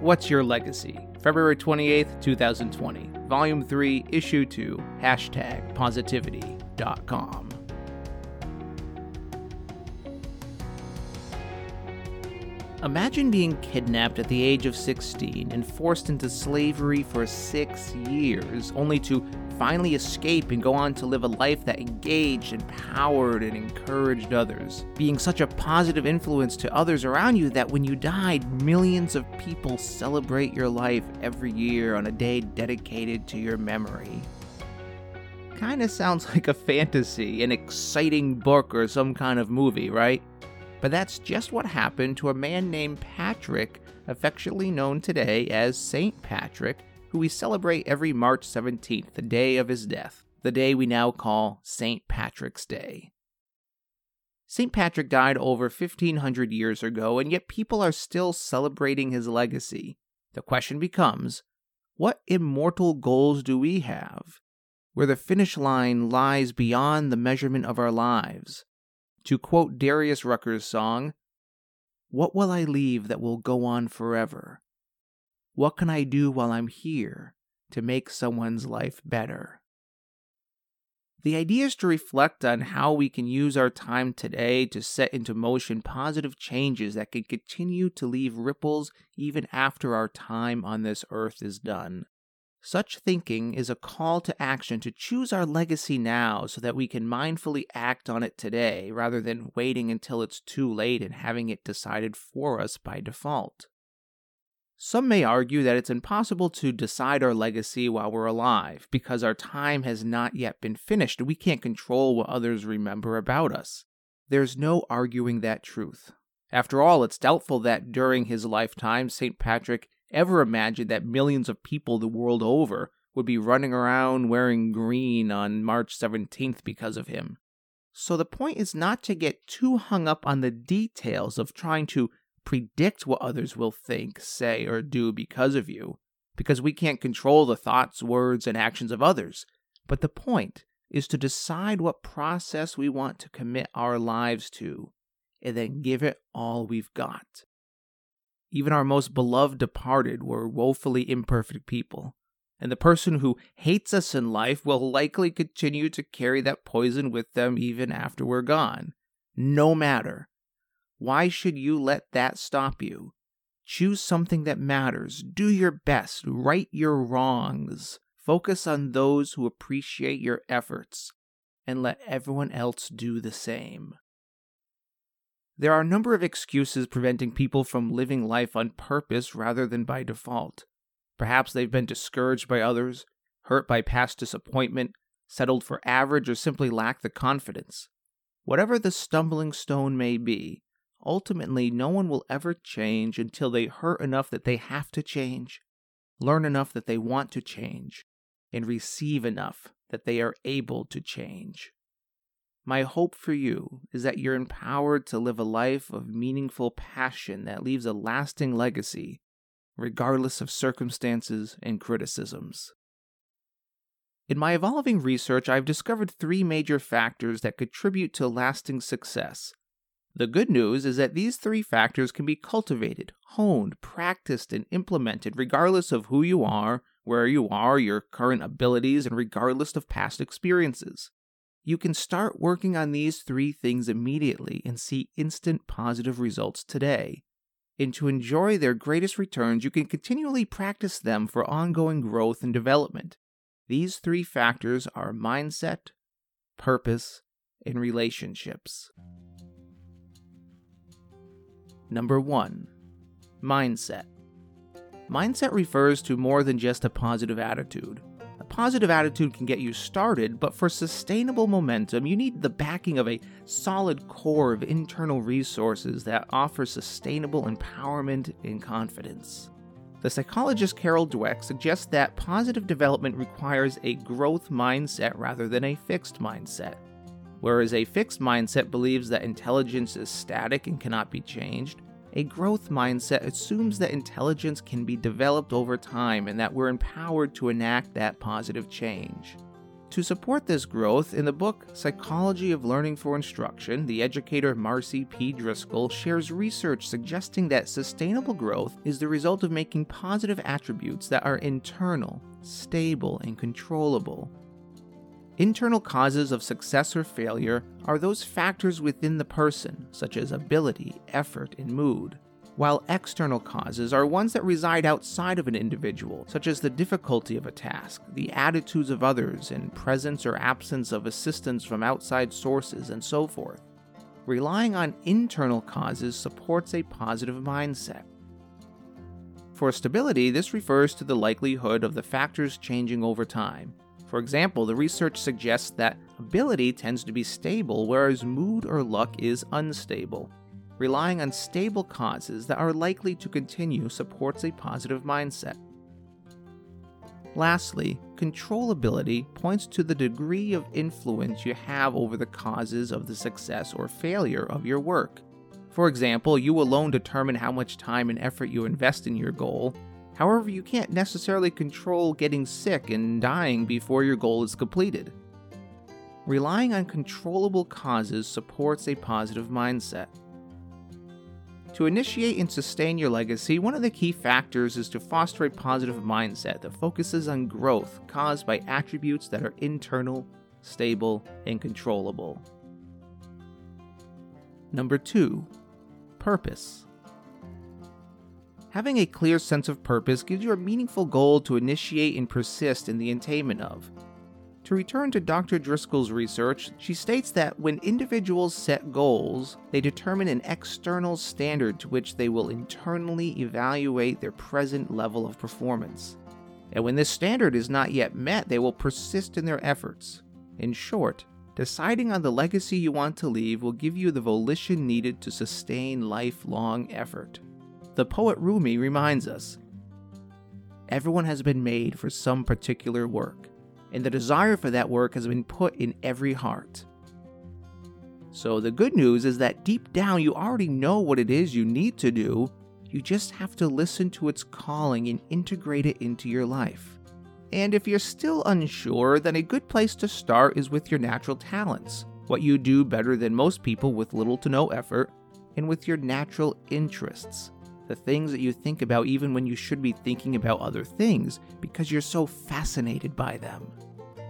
What's Your Legacy? February 28th, 2020. Volume 3, Issue 2, hashtag positivity.com. Imagine being kidnapped at the age of 16 and forced into slavery for six years, only to finally escape and go on to live a life that engaged, empowered, and encouraged others. Being such a positive influence to others around you that when you died, millions of people celebrate your life every year on a day dedicated to your memory. Kinda sounds like a fantasy, an exciting book, or some kind of movie, right? But that's just what happened to a man named Patrick, affectionately known today as St. Patrick, who we celebrate every March 17th, the day of his death, the day we now call St. Patrick's Day. St. Patrick died over 1500 years ago, and yet people are still celebrating his legacy. The question becomes what immortal goals do we have? Where the finish line lies beyond the measurement of our lives, to quote Darius Rucker's song, What will I leave that will go on forever? What can I do while I'm here to make someone's life better? The idea is to reflect on how we can use our time today to set into motion positive changes that can continue to leave ripples even after our time on this earth is done. Such thinking is a call to action to choose our legacy now so that we can mindfully act on it today rather than waiting until it's too late and having it decided for us by default. Some may argue that it's impossible to decide our legacy while we're alive because our time has not yet been finished and we can't control what others remember about us. There's no arguing that truth. After all, it's doubtful that during his lifetime, St. Patrick ever imagined that millions of people the world over would be running around wearing green on March 17th because of him. So the point is not to get too hung up on the details of trying to predict what others will think, say, or do because of you, because we can't control the thoughts, words, and actions of others. But the point is to decide what process we want to commit our lives to, and then give it all we've got. Even our most beloved departed were woefully imperfect people, and the person who hates us in life will likely continue to carry that poison with them even after we're gone. No matter. Why should you let that stop you? Choose something that matters. Do your best. Right your wrongs. Focus on those who appreciate your efforts, and let everyone else do the same. There are a number of excuses preventing people from living life on purpose rather than by default. Perhaps they've been discouraged by others, hurt by past disappointment, settled for average, or simply lack the confidence. Whatever the stumbling stone may be, ultimately no one will ever change until they hurt enough that they have to change, learn enough that they want to change, and receive enough that they are able to change. My hope for you is that you're empowered to live a life of meaningful passion that leaves a lasting legacy, regardless of circumstances and criticisms. In my evolving research, I've discovered three major factors that contribute to lasting success. The good news is that these three factors can be cultivated, honed, practiced, and implemented regardless of who you are, where you are, your current abilities, and regardless of past experiences. You can start working on these three things immediately and see instant positive results today. And to enjoy their greatest returns, you can continually practice them for ongoing growth and development. These three factors are mindset, purpose, and relationships. Number 1 Mindset. Mindset refers to more than just a positive attitude. Positive attitude can get you started, but for sustainable momentum, you need the backing of a solid core of internal resources that offer sustainable empowerment and confidence. The psychologist Carol Dweck suggests that positive development requires a growth mindset rather than a fixed mindset. Whereas a fixed mindset believes that intelligence is static and cannot be changed, a growth mindset assumes that intelligence can be developed over time and that we're empowered to enact that positive change. To support this growth, in the book Psychology of Learning for Instruction, the educator Marcy P. Driscoll shares research suggesting that sustainable growth is the result of making positive attributes that are internal, stable, and controllable. Internal causes of success or failure are those factors within the person, such as ability, effort, and mood while external causes are ones that reside outside of an individual, such as the difficulty of a task, the attitudes of others, and presence or absence of assistance from outside sources, and so forth. Relying on internal causes supports a positive mindset. For stability, this refers to the likelihood of the factors changing over time. For example, the research suggests that ability tends to be stable, whereas mood or luck is unstable. Relying on stable causes that are likely to continue supports a positive mindset. Lastly, controllability points to the degree of influence you have over the causes of the success or failure of your work. For example, you alone determine how much time and effort you invest in your goal. However, you can't necessarily control getting sick and dying before your goal is completed. Relying on controllable causes supports a positive mindset. To initiate and sustain your legacy, one of the key factors is to foster a positive mindset that focuses on growth caused by attributes that are internal, stable, and controllable. Number two, purpose. Having a clear sense of purpose gives you a meaningful goal to initiate and persist in the attainment of. To return to Dr. Driscoll's research, she states that when individuals set goals, they determine an external standard to which they will internally evaluate their present level of performance. And when this standard is not yet met, they will persist in their efforts. In short, deciding on the legacy you want to leave will give you the volition needed to sustain lifelong effort. The poet Rumi reminds us Everyone has been made for some particular work and the desire for that work has been put in every heart. So, the good news is that deep down you already know what it is you need to do, you just have to listen to its calling and integrate it into your life. And if you're still unsure, then a good place to start is with your natural talents, what you do better than most people with little to no effort, and with your natural interests the things that you think about even when you should be thinking about other things because you're so fascinated by them.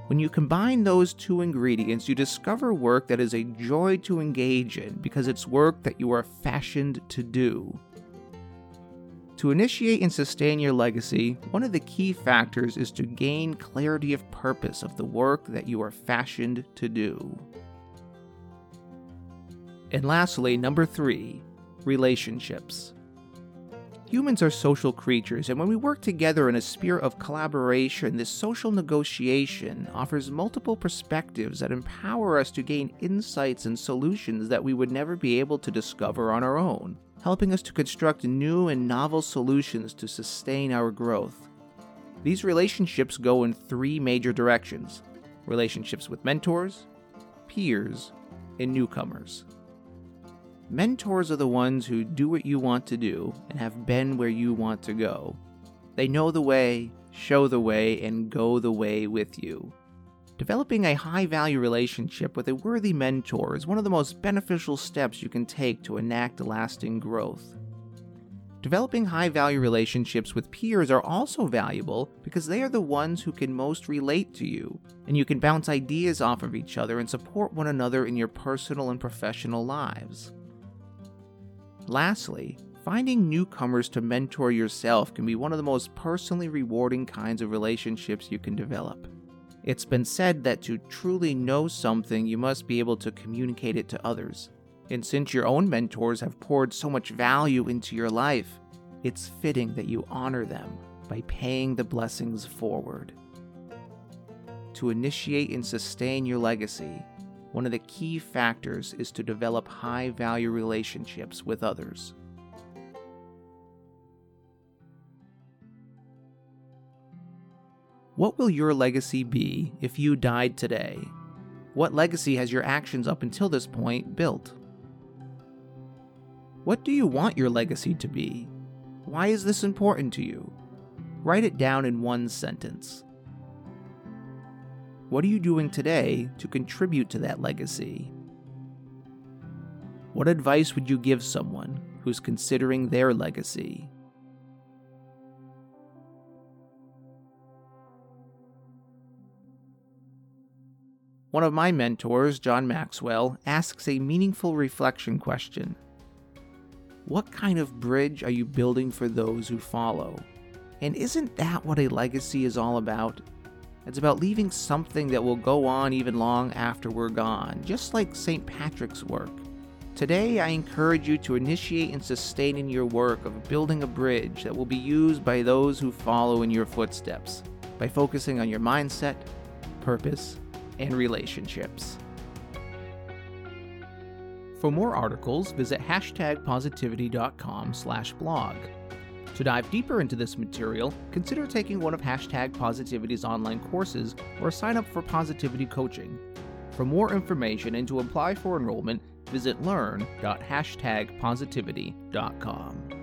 When you combine those two ingredients, you discover work that is a joy to engage in because it's work that you are fashioned to do. To initiate and sustain your legacy, one of the key factors is to gain clarity of purpose of the work that you are fashioned to do. And lastly, number three, relationships. Humans are social creatures, and when we work together in a spirit of collaboration, this social negotiation offers multiple perspectives that empower us to gain insights and solutions that we would never be able to discover on our own, helping us to construct new and novel solutions to sustain our growth. These relationships go in three major directions relationships with mentors, peers, and newcomers. Mentors are the ones who do what you want to do and have been where you want to go. They know the way, show the way, and go the way with you. Developing a high value relationship with a worthy mentor is one of the most beneficial steps you can take to enact lasting growth. Developing high value relationships with peers are also valuable because they are the ones who can most relate to you, and you can bounce ideas off of each other and support one another in your personal and professional lives. Lastly, finding newcomers to mentor yourself can be one of the most personally rewarding kinds of relationships you can develop. It's been said that to truly know something, you must be able to communicate it to others. And since your own mentors have poured so much value into your life, it's fitting that you honor them by paying the blessings forward. To initiate and sustain your legacy, one of the key factors is to develop high value relationships with others. What will your legacy be if you died today? What legacy has your actions up until this point built? What do you want your legacy to be? Why is this important to you? Write it down in one sentence. What are you doing today to contribute to that legacy? What advice would you give someone who's considering their legacy? One of my mentors, John Maxwell, asks a meaningful reflection question What kind of bridge are you building for those who follow? And isn't that what a legacy is all about? It's about leaving something that will go on even long after we're gone, just like St. Patrick's work. Today, I encourage you to initiate and sustain in your work of building a bridge that will be used by those who follow in your footsteps by focusing on your mindset, purpose, and relationships. For more articles, visit hashtagpositivity.com slash blog. To dive deeper into this material, consider taking one of Hashtag Positivity's online courses or sign up for Positivity Coaching. For more information and to apply for enrollment, visit learn.hashtagpositivity.com.